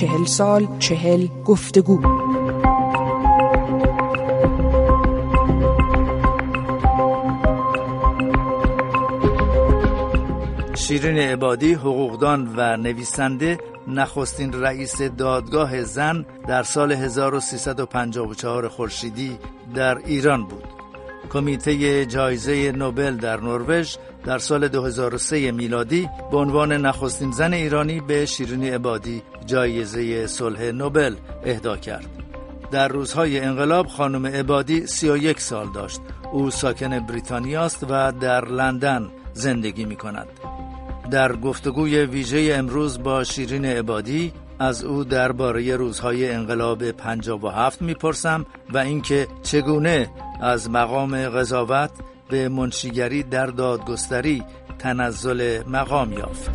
چهل سال چهل گفتگو شیرین عبادی حقوقدان و نویسنده نخستین رئیس دادگاه زن در سال 1354 خورشیدی در ایران بود. کمیته جایزه نوبل در نروژ در سال 2003 میلادی به عنوان نخستین زن ایرانی به شیرین عبادی جایزه صلح نوبل اهدا کرد. در روزهای انقلاب خانم عبادی 31 سال داشت. او ساکن بریتانیا است و در لندن زندگی می کند. در گفتگوی ویژه امروز با شیرین عبادی از او درباره روزهای انقلاب 57 می‌پرسم و اینکه چگونه از مقام قضاوت به منشیگری در دادگستری تنزل مقام یافت.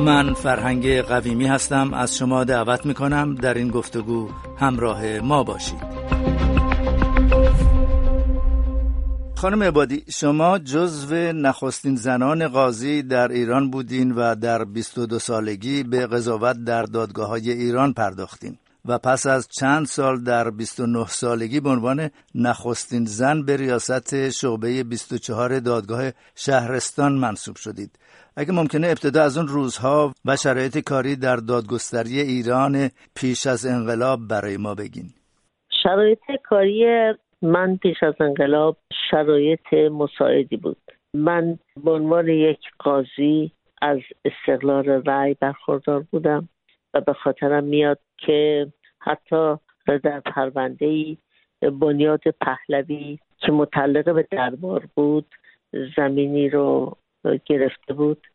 من فرهنگ قویمی هستم. از شما دعوت می کنم در این گفتگو همراه ما باشید. خانم عبادی شما جزو نخستین زنان قاضی در ایران بودین و در 22 سالگی به قضاوت در دادگاه های ایران پرداختین و پس از چند سال در 29 سالگی به عنوان نخستین زن به ریاست شعبه 24 دادگاه شهرستان منصوب شدید. اگه ممکنه ابتدا از اون روزها و شرایط کاری در دادگستری ایران پیش از انقلاب برای ما بگین. شرایط کاری من پیش از انقلاب شرایط مساعدی بود. من به عنوان یک قاضی از استقلال رأی برخوردار بودم و به خاطرم میاد که حتی در پرونده بنیاد پهلوی که متعلق به دربار بود زمینی رو گرفته بود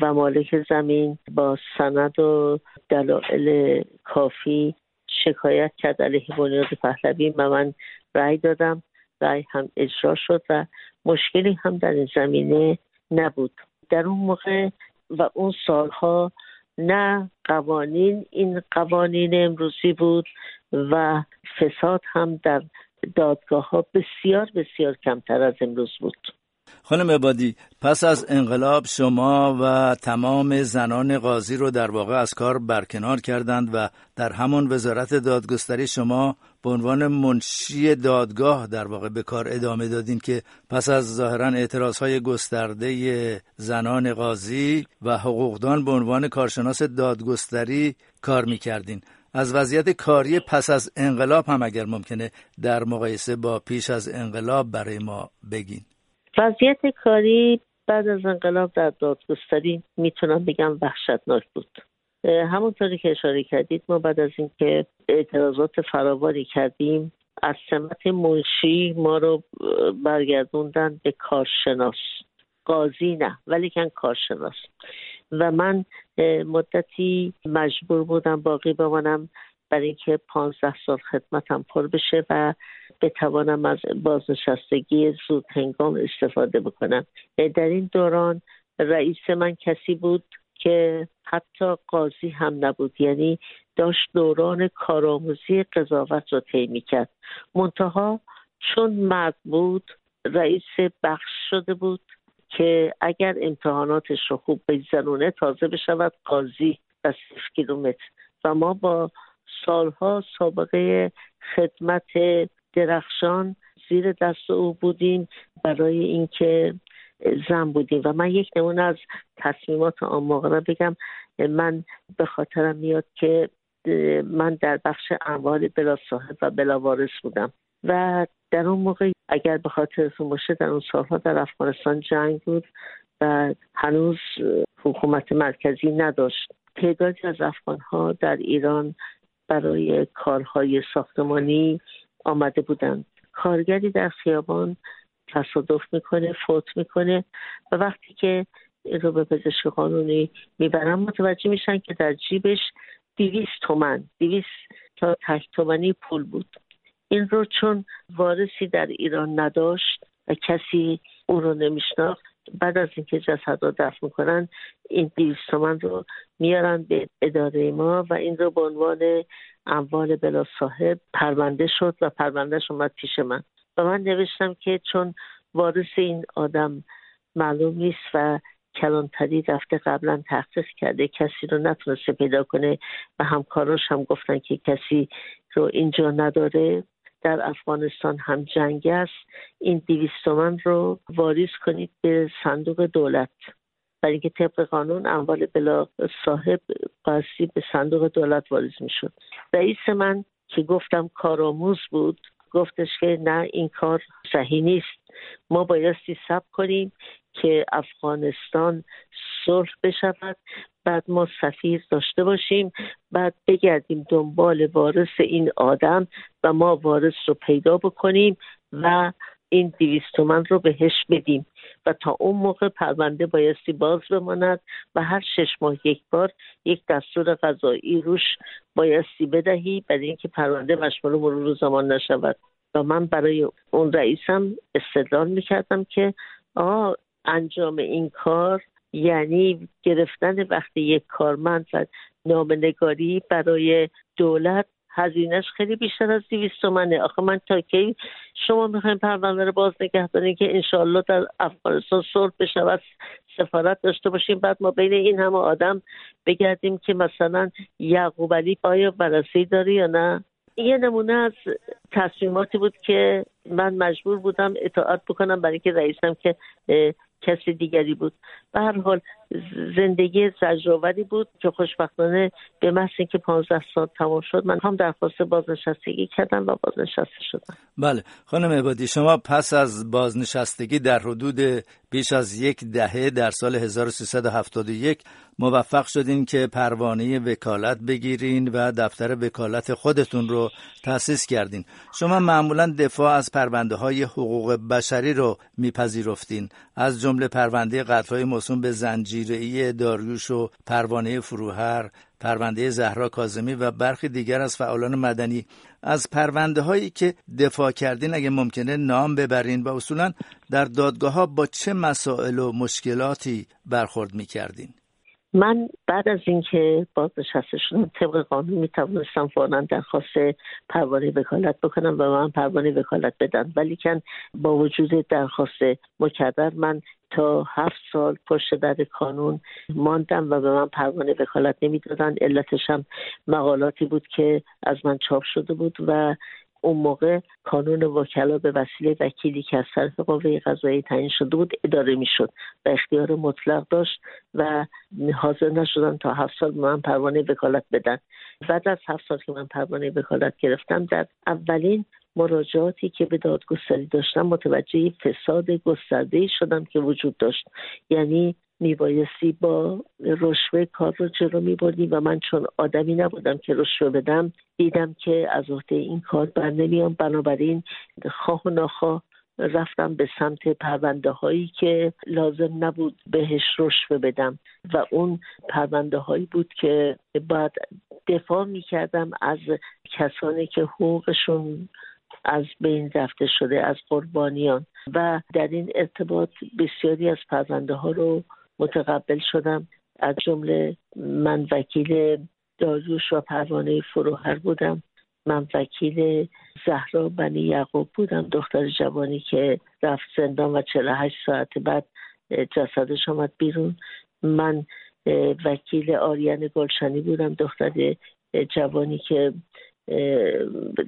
و مالک زمین با سند و دلایل کافی شکایت کرد علیه بنیاد پهلوی و من رأی دادم. رأی هم اجرا شد و مشکلی هم در این زمینه نبود. در اون موقع و اون سالها نه قوانین این قوانین امروزی بود و فساد هم در دادگاه ها بسیار بسیار کمتر از امروز بود. خانم عبادی پس از انقلاب شما و تمام زنان قاضی رو در واقع از کار برکنار کردند و در همان وزارت دادگستری شما به عنوان منشی دادگاه در واقع به کار ادامه دادین که پس از ظاهرا اعتراض های گسترده زنان قاضی و حقوقدان به عنوان کارشناس دادگستری کار می‌کردین. از وضعیت کاری پس از انقلاب هم اگر ممکنه در مقایسه با پیش از انقلاب برای ما بگین. وضعیت کاری بعد از انقلاب در دادگستری می‌تونم بگم وحشتناک بود. همونطوری که اشاره کردید ما بعد از اینکه اعتراضات فراوانی کردیم از سمت منشی ما رو برگردوندن به کارشناس. قاضی نه ولی کن کارشناس. و من مدتی مجبور بودم باقی بمانم. برای اینکه پانزده سال خدمتم پر بشه و بتوانم از بازنشستگی زود هنگام استفاده بکنم. در این دوران رئیس من کسی بود که حتی قاضی هم نبود. یعنی داشت دوران کارآموزی قضاوت را طی کرد منتها چون مرد بود رئیس بخش شده بود که اگر امتحاناتش رو خوب بگذرونه تازه بشود قاضی و کیلومتر و ما با سالها سابقه خدمت درخشان زیر دست او بودیم برای اینکه زن بودیم. و من یک نمونه از تصمیمات آن موقع را بگم. من به خاطرم میاد که من در بخش اموال بلا صاحب و بلا وارث بودم. و در اون موقع اگر به خاطرتون باشه در اون سالها در افغانستان جنگ بود و هنوز حکومت مرکزی نداشت. تعدادی از افغانها در ایران برای کارهای ساختمانی آمده بودند کارگری در خیابان تصادف می‌کنه فوت می‌کنه و وقتی که رو به پزشک قانونی می‌برن متوجه میشن که در جیبش دیویست تومن دیویست تا تک تومنی پول بود. این رو چون وارثی در ایران نداشت و کسی اون رو نمیشناخت بعد از اینکه جسد رو دفن می‌کنن این دیویست تومن رو میارن به اداره ما و این رو به عنوان اموال بلا صاحب پرونده شد و پروندهش اومد پیش من. و من نوشتم که چون وارث این آدم معلوم نیست و کلانتری رفته قبلا تحقیق کرده کسی رو نتونسته پیدا کنه و همکاراش هم گفتن که کسی رو اینجا نداره در افغانستان هم جنگ است. این دیویست رو واریز کنید به صندوق دولت. برای اینکه طبق قانون اموال بلا صاحب قاسی به صندوق دولت واریز می‌شد. رئیس من که گفتم کارآموز بود گفتش که نه این کار صحیح نیست. ما بایستی سب کنیم. که افغانستان صلح بشود. بعد ما سفیر داشته باشیم بعد بگردیم دنبال وارث این آدم و ما وارث رو پیدا بکنیم و این دیویست تومن رو بهش بدیم. و تا اون موقع پرونده بایستی باز بماند و هر شش ماه یک بار یک دستور غذایی روش بایستی بدهی برای اینکه پرونده مشمول مرور زمان نشود. و من برای اون رئیسم استدلال می‌کردم که آه انجام این کار یعنی گرفتن وقتی یک کارمند و نامنگاری برای دولت هزینهش خیلی بیشتر از دیویست تومنه. آخه من تا کی شما می‌خوایم پرونده رو باز نگه دارین که انشالله در افغانستان صلح و سفارت داشته باشیم. بعد ما بین این همه آدم بگردیم که مثلا یعقوب علی آیا بررسی داری یا نه. یه نمونه از تصمیماتی بود که من مجبور بودم اطاعت بکنم برای که رئیسم که کسی دیگری بود. به هر حال زندگی زجرآوری بود که خوشبختانه به محض اینکه 15 سال تمام شد من هم درخواست بازنشستگی کردم و بازنشسته شدم. بله خانم عبادی شما پس از بازنشستگی در حدود بیش از یک دهه در سال 1371 موفق شدین که پروانه وکالت بگیرین و دفتر وکالت خودتون رو تأسیس کردین. شما معمولا دفاع از پرونده های حقوق بشری رو میپذیرفتین. از جمله پرونده قتلهای موسوم به زنجیره داریوش و پروانه فروهر پرونده زهرا کازمی و برخی دیگر از فعالان مدنی از پرونده هایی که دفاع کردین اگه ممکنه نام ببرین و اصولا در دادگاه ها با چه مسائل و مشکلاتی برخورد می کردین؟ من بعد از اینکه بازنشسته شدم طبق قانون می توانستم فورا درخواست پروانه وکالت بکنم و من پروانه وکالت بدم. ولی کن با وجود درخواست مکرر من تا هفت سال پشت در کانون ماندم و به من پروانه وکالت نمی‌دادن. علتش هم مقالاتی بود که از من چاپ شده بود و اون موقع کانون وکلا به وسیله وکیلی که از طرف قوه قضایی تعیین شده بود اداره می‌شد و اختیار مطلق داشت و حاضر نشدن تا هفت سال من پروانه وکالت بدن. بعد از هفت سال که من پروانه وکالت گرفتم در اولین مراجعاتی که به دادگستری داشتم متوجه فساد گسترده شدم که وجود داشت. یعنی میبایستی با رشوه کار رو جلو میبردیم و من چون آدمی نبودم که رشوه بدم دیدم که از عهده این کار بر نمیام. بنابراین خواه و ناخواه رفتم به سمت پرونده هایی که لازم نبود بهش رشوه بدم و اون پرونده هایی بود که بعد دفاع می کردم از کسانی که حقوقشون از بین رفته شده از قربانیان. و در این ارتباط بسیاری از پرونده ها رو متقبل شدم. از جمله من وکیل داریوش و پروانه فروهر بودم. من وکیل زهرا بنی یعقوب بودم. دختر جوانی که رفت زندان و 48 ساعت بعد جسدش آمد بیرون. من وکیل آریان گلشنی بودم. دختر جوانی که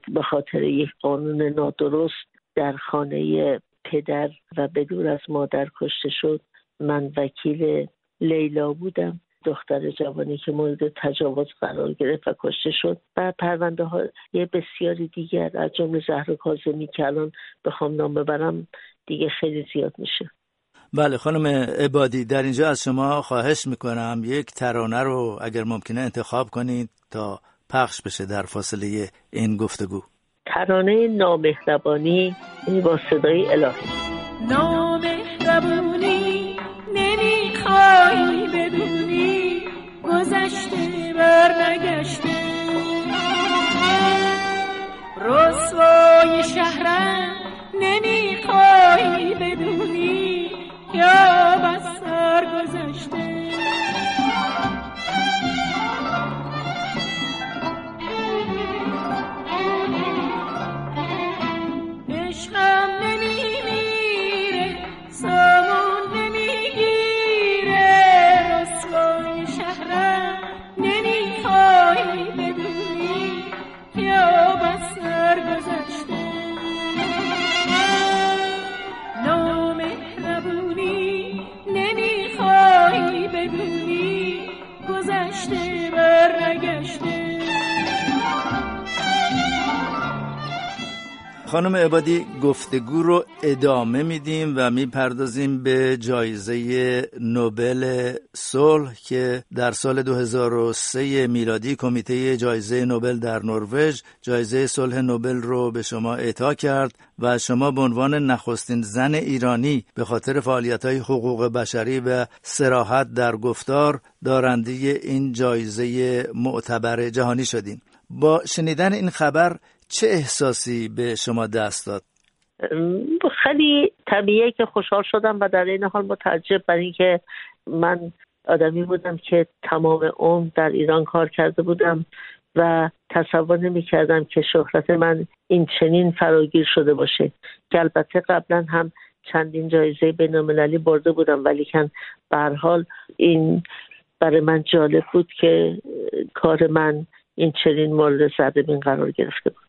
به خاطر یک قانون نادرست در خانه پدر و بدور از مادر کشته شد. من وکیل لیلا بودم. دختر جوانی که مورد تجاوز قرار گرفت و کشته شد. و پرونده های بسیاری دیگر از جمله زهر کاظمی که الان بخوام نام ببرم دیگه خیلی زیاد میشه. بله خانم عبادی در اینجا از شما خواهش می‌کنم یک ترانه رو اگر ممکنه انتخاب کنید تا پخش بشه در فاصله این گفتگو. ترانه نامهربانی با صدای الهی. گذشته بر خانم عبادی گفتگو رو ادامه میدیم و می‌پردازیم به جایزه نوبل صلح که در سال 2003 میلادی کمیته جایزه نوبل در نروژ جایزه صلح نوبل رو به شما اعطا کرد و شما به عنوان نخستین زن ایرانی به خاطر فعالیت های حقوق بشری و سراحت در گفتار دارنده این جایزه معتبر جهانی شدین. با شنیدن این خبر چه احساسی به شما دست داد؟ خیلی طبیعیه که خوشحال شدم و در این حال متعجب برای اینکه من آدمی بودم که تمام عمر در ایران کار کرده بودم و تصور نمی کردم که شهرت من این چنین فراگیر شده باشه. که البته قبلا هم چندین جایزه بین برده بودم ولی کن حال این برای من جالب بود که کار من این چنین مورد زده قرار گرفته بود.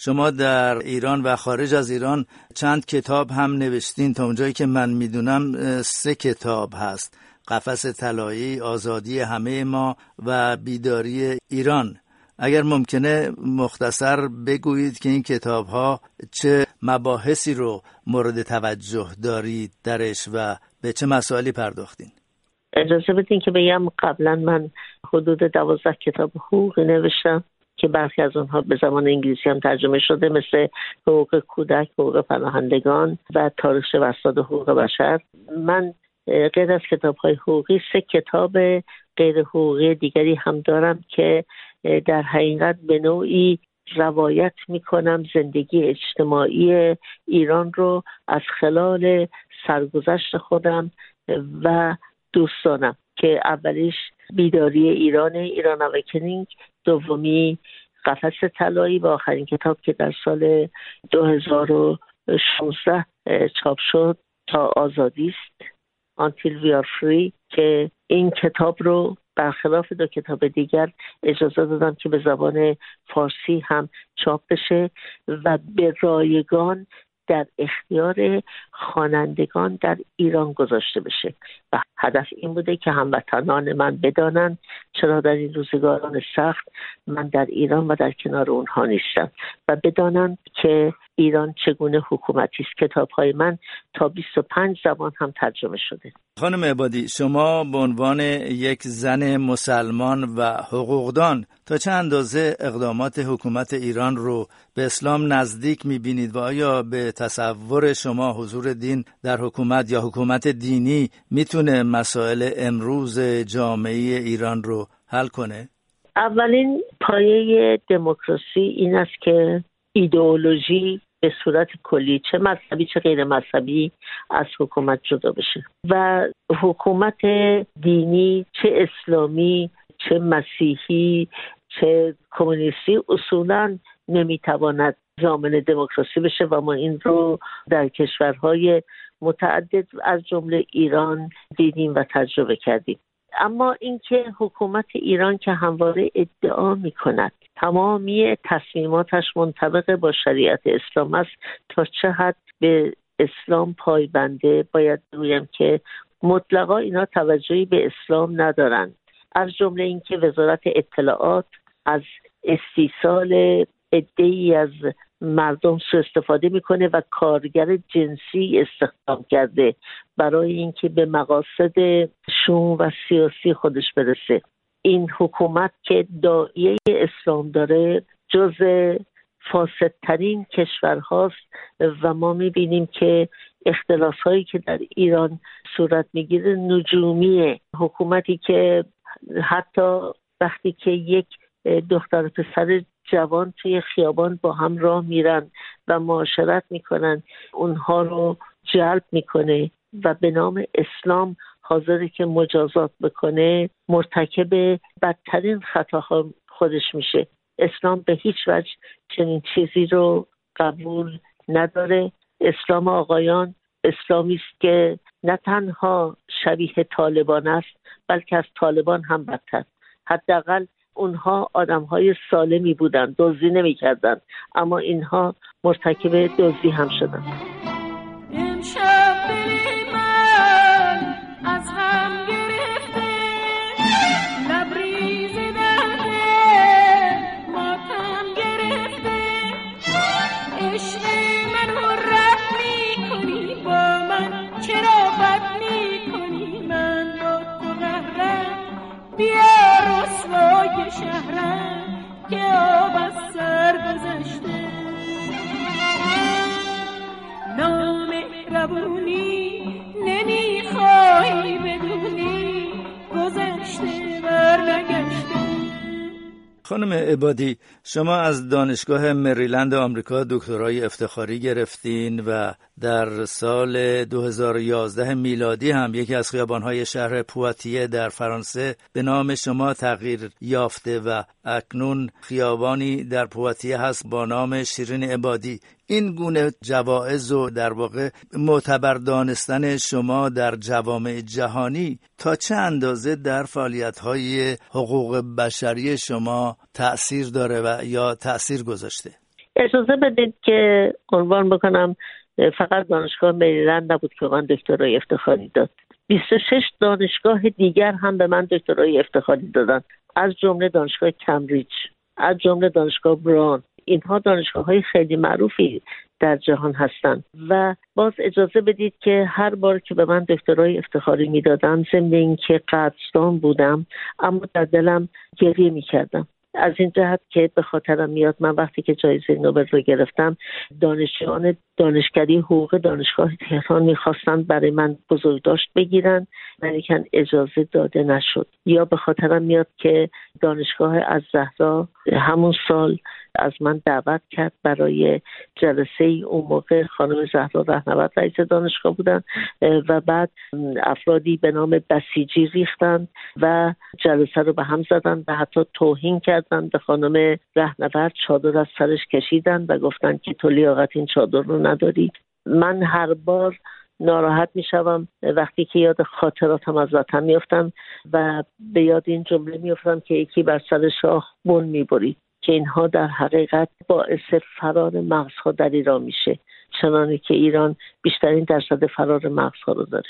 شما در ایران و خارج از ایران چند کتاب هم نوشتین تا اونجایی که من می‌دونم سه کتاب هست. قفس طلایی آزادی همه ما و بیداری ایران. اگر ممکنه مختصر بگویید که این کتاب ها چه مباحثی رو مورد توجه دارید درش و به چه مسائلی پرداختین؟ اجازه بدین که بگم قبلا من حدود دوازده کتاب حقوقی نوشتم. که برخی از اونها به زمان انگلیسی هم ترجمه شده مثل حقوق کودک، حقوق پناهندگان و تاریخ وساد حقوق بشر. من غیر از کتاب های حقوقی سه کتاب غیر حقوقی دیگری هم دارم که در حقیقت به نوعی روایت می‌کنم زندگی اجتماعی ایران رو از خلال سرگذشت خودم و دوستانم. که اولیش بیداری ایران ایران اوکنینگ دومی قفس طلایی و آخرین کتاب که در سال 2016 چاپ شد تا آزادی است. آنتیل وی فری که این کتاب رو برخلاف دو کتاب دیگر اجازه دادم که به زبان فارسی هم چاپ بشه و به رایگان در اختیار خوانندگان در ایران گذاشته بشه. و هدف این بوده که هموطنان من بدانند چرا در این روزگاران سخت من در ایران و در کنار اونها نیستم و بدانند که ایران چگونه حکومتی است. کتاب های من تا 25 زبان هم ترجمه شده. خانم عبادی شما به عنوان یک زن مسلمان و حقوقدان تا چه اندازه اقدامات حکومت ایران رو به اسلام نزدیک می‌بینید و آیا به تصور شما حضور دین در حکومت یا حکومت دینی می‌تونه مسائل امروز جامعه ایران رو حل کنه؟ اولین پایه دموکراسی این است که ایدئولوژی به صورت کلی چه مذهبی چه غیر مذهبی از حکومت جدا بشه و حکومت دینی چه اسلامی چه مسیحی چه کمونیستی اصولا نمی‌تواند زامن دموکراسی بشه و ما این رو در کشورهای متعدد از جمله ایران دیدیم و تجربه کردیم. اما اینکه حکومت ایران که همواره ادعا می کند تمامی تصمیماتش منطبق با شریعت اسلام است تا چه حد به اسلام پایبنده باید بگویم که مطلقا اینا توجهی به اسلام ندارند. از جمله اینکه وزارت اطلاعات از استیصال ای از مردم سو استفاده می‌کنه و کارگر جنسی استخدام کرده برای اینکه به مقاصد شوم و سیاسی خودش برسه. این حکومت که دایه اسلام داره جز فاسدترین کشورهاست و ما می‌بینیم که اختلاف هایی که در ایران صورت می‌گیره نجومی. حکومتی که حتی وقتی که یک دختر پسر جوان توی خیابان با هم راه میرن و معاشرت می‌کنن. اونها رو جلب می‌کنه و به نام اسلام حاضره که مجازات بکنه. مرتکب بدترین خطاها خودش میشه. اسلام به هیچ وجه چنین چیزی رو قبول نداره. اسلام آقایان اسلامی است که نه تنها شبیه طالبان است بلکه از طالبان هم بدتر. حداقل اونها آدم های سالمی بودند دزدی نمی‌کردند اما اینها مرتکب دزدی هم شدند. نامهربونی نمی‌خوای بدونی. گذشته بر نگشته. خانم عبادی شما از دانشگاه مریلند آمریکا دکترای افتخاری گرفتین و در سال 2011 میلادی هم یکی از خیابانهای شهر پواتیه در فرانسه به نام شما تغییر یافته و اکنون خیابانی در پواتیه هست با نام شیرین عبادی. این گونه جوایز و در واقع معتبر دانستن شما در جوامع جهانی تا چه اندازه در فعالیت های حقوق بشری شما تأثیر داره و یا تأثیر گذاشته؟ اجازه بدید که عنوان بکنم فقط دانشگاه مریلند نبود که من دکترای افتخاری داد. 26 دانشگاه دیگر هم به من دکترای افتخاری دادن. از جمله دانشگاه کمبریج از جمله دانشگاه بران. اینها دانشگاه های خیلی معروفی در جهان هستند. و باز اجازه بدید که هر بار که به من دکترای افتخاری می‌دادن ضمن اینکه قدردان بودم اما در دلم گریه می‌کردم. از این جهت که به خاطرم میاد من وقتی که جایزه نوبل رو گرفتم دانشجویان دانشکده حقوق دانشگاه تهران می‌خواستند برای من بزرگداشت بگیرن ولیکن اجازه داده نشد. یا به خاطرم میاد که دانشگاه از زهرا همون سال از من دعوت کرد برای جلسه ای اون موقع خانم زهرا رهنورد رئیس دانشگاه بودن و بعد افرادی به نام بسیجی ریختند و جلسه رو به هم زدن و حتی توهین کردن به خانم رهنورد. چادر از سرش کشیدن و گفتن که تو لیاقت این چادر رو نداری. من هر بار ناراحت می‌شوم. وقتی که یاد خاطراتم از وطن میفتم و به یاد این جمله میفتم که یکی بر سر شاه بون می‌برید. که اینها در حقیقت باعث فرار مغزها در ایران میشه چنانه که ایران بیشترین درصد فرار مغزها رو داره.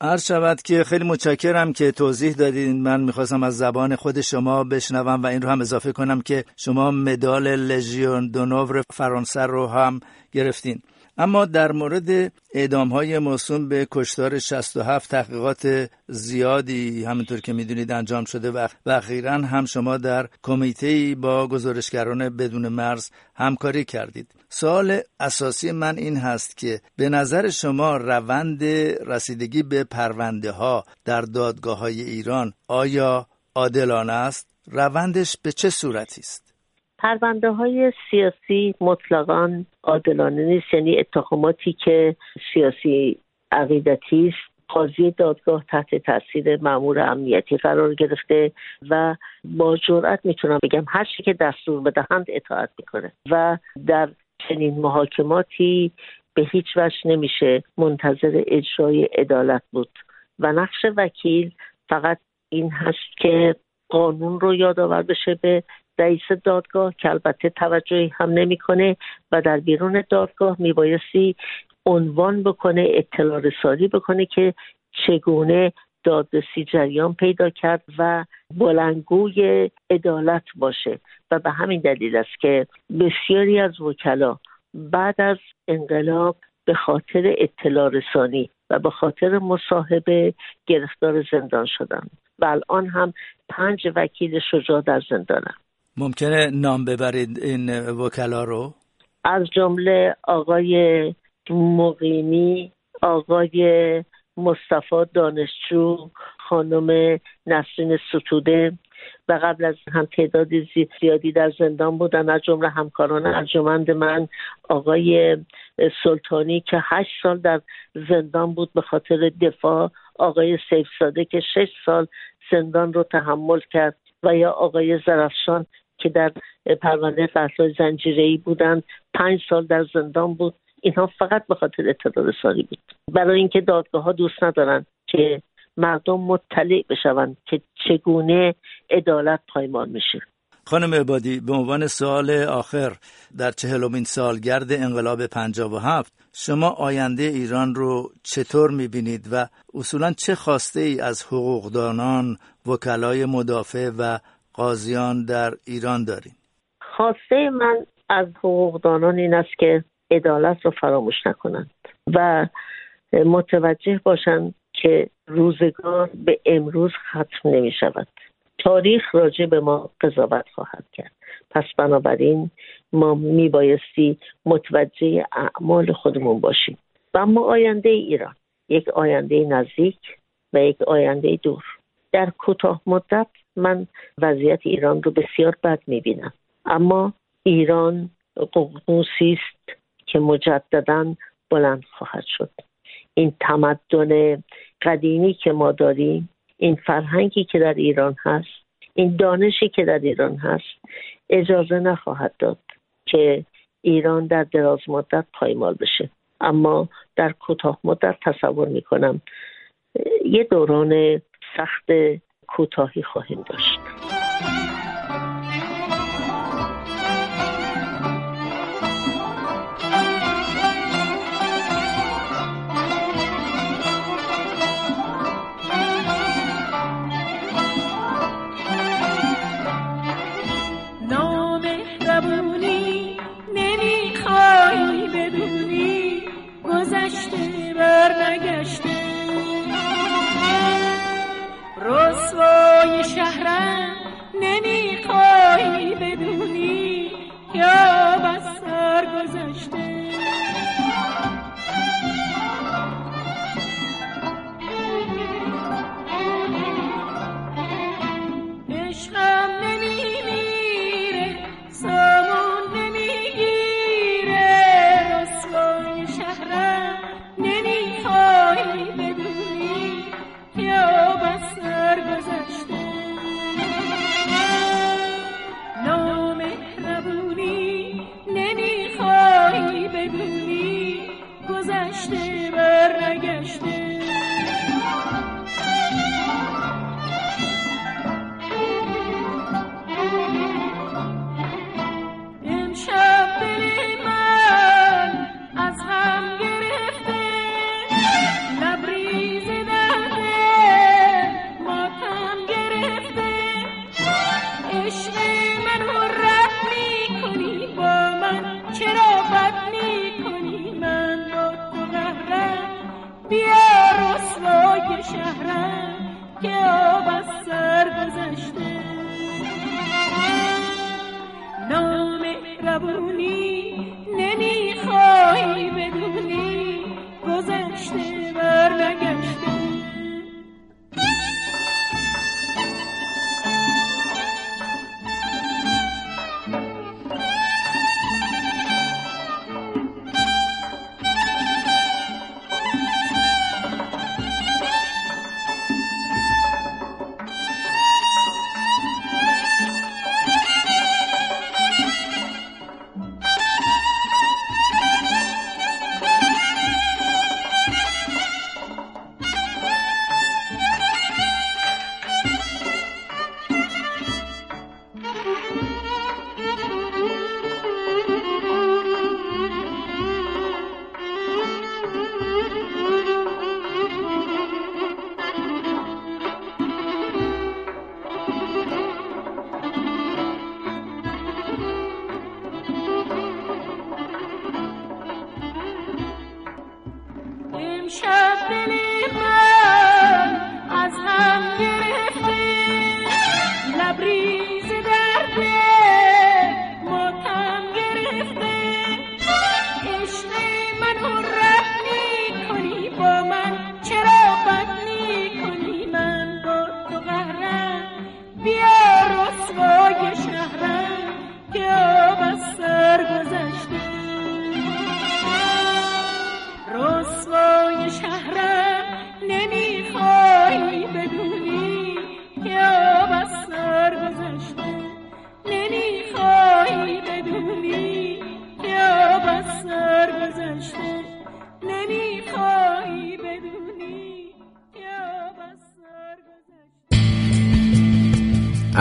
عرض شود که خیلی متشکرم که توضیح دادین. من می‌خواستم از زبان خود شما بشنوم و این رو هم اضافه کنم که شما مدال لژیون دونوور فرانسه رو هم گرفتین. اما در مورد اعدام های موسوم به کشتار 67 تحقیقات زیادی همینطور که می‌دونید انجام شده و اخیرا هم شما در کمیته با گزارشگران بدون مرز همکاری کردید سوال اساسی من این هست که به نظر شما روند رسیدگی به پرونده ها در دادگاه های ایران آیا عادلانه است؟ روندش به چه صورتی است؟ پرونده های سیاسی مطلقا عادلانه نیست یعنی اتهاماتی که سیاسی عقیدتی است. قاضی دادگاه تحت تاثیر مامور امنیتی قرار گرفته و با جرأت می‌تونم بگم هر چی که دستور بدهند اطاعت می‌کنه و در چنین محاکماتی به هیچ وجه نمیشه منتظر اجرای عدالت بود. و نقش وکیل فقط این هست که قانون رو یادآور بشه به رئیس دادگاه که البته توجهی هم نمی‌کنه و در بیرون دادگاه میبایستی عنوان بکنه اطلاع رسانی بکنه که چگونه دادرسی جریان پیدا کرد و بلنگوی عدالت باشه و به همین دلیل است که بسیاری از وکلا بعد از انقلاب به خاطر اطلاع رسانی و به خاطر مصاحبه گرفتار زندان شدند و الان هم پنج وکیل شجاع در زندانند. ممکنه نام ببرید این وکلا رو؟ از جمله آقای مقیمی آقای مصطفی دانشجو خانم نسرین ستوده. و قبل از هم تعداد زیادی در زندان بودن از جمله همکاران ارجمند من آقای سلطانی که هشت سال در زندان بود به خاطر دفاع آقای سیف ساده که شش سال زندان رو تحمل کرد و یا آقای زرفشان که در پرونده قتل زنجیری بودند پنج سال در زندان بود. اینها فقط به خاطر اطلاع رسانی بود. برای اینکه دادگاه ها دوست ندارن که مردم مطلع بشوند که چگونه عدالت پایمال میشه. خانم عبادی به عنوان سوال آخر در چهلمین سالگرد انقلاب هفت شما آینده ایران رو چطور می‌بینید و اصولا چه خواسته ای از حقوقدانان وکلای مدافع و قاضیان در ایران دارین خواسته من از حقوقدانان این است که عدالت رو فراموش نکنند و متوجه باشند که روزگار به امروز ختم نمی شود. تاریخ راجع به ما قضاوت خواهد کرد. پس بنابراین ما میبایستی متوجه اعمال خودمون باشیم. و اما آینده ایران. یک آینده نزدیک و یک آینده دور. در کوتاه مدت من وضعیت ایران رو بسیار بد می‌بینم. اما ایران ققنوسی است که مجددا بلند خواهد شد. این تمدن قدیمی که ما داریم این فرهنگی که در ایران هست این دانشی که در ایران هست اجازه نخواهد داد که ایران در دراز مدت پایمال بشه. اما در کوتاه مدت تصور می‌کنم یه دوران سخت کوتاهی خواهیم داشت.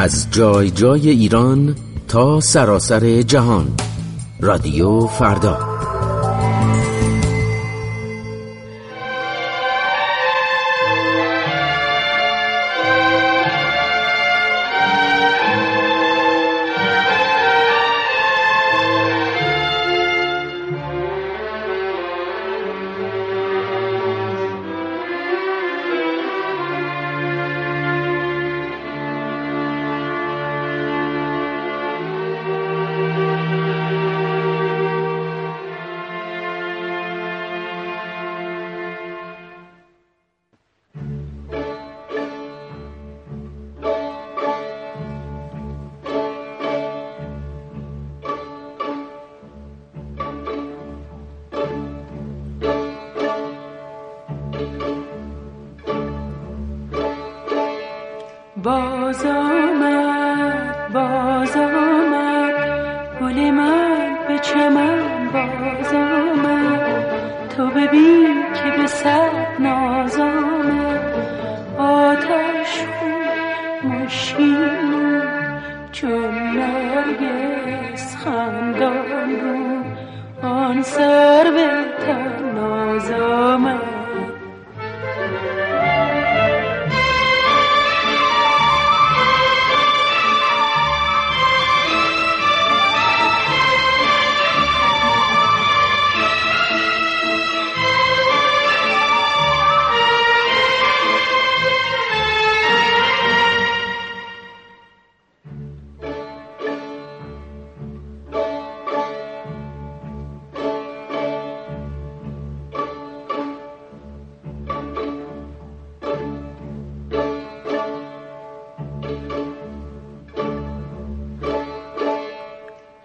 از جای جای ایران تا سراسر جهان. رادیو فردا. آن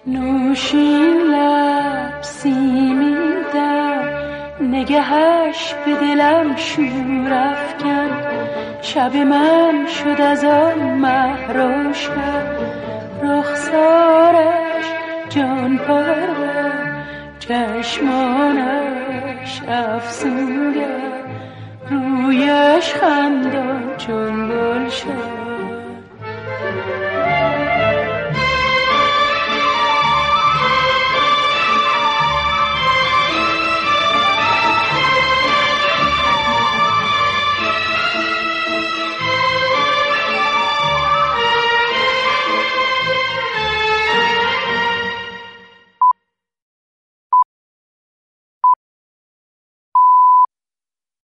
نوشین لب سیمیدم نگهش به دلم شور افکن. شب من شد از آن مه روشن. رخسارش جان پرور چشمانش افسونگر رویش خندان چون گلشن.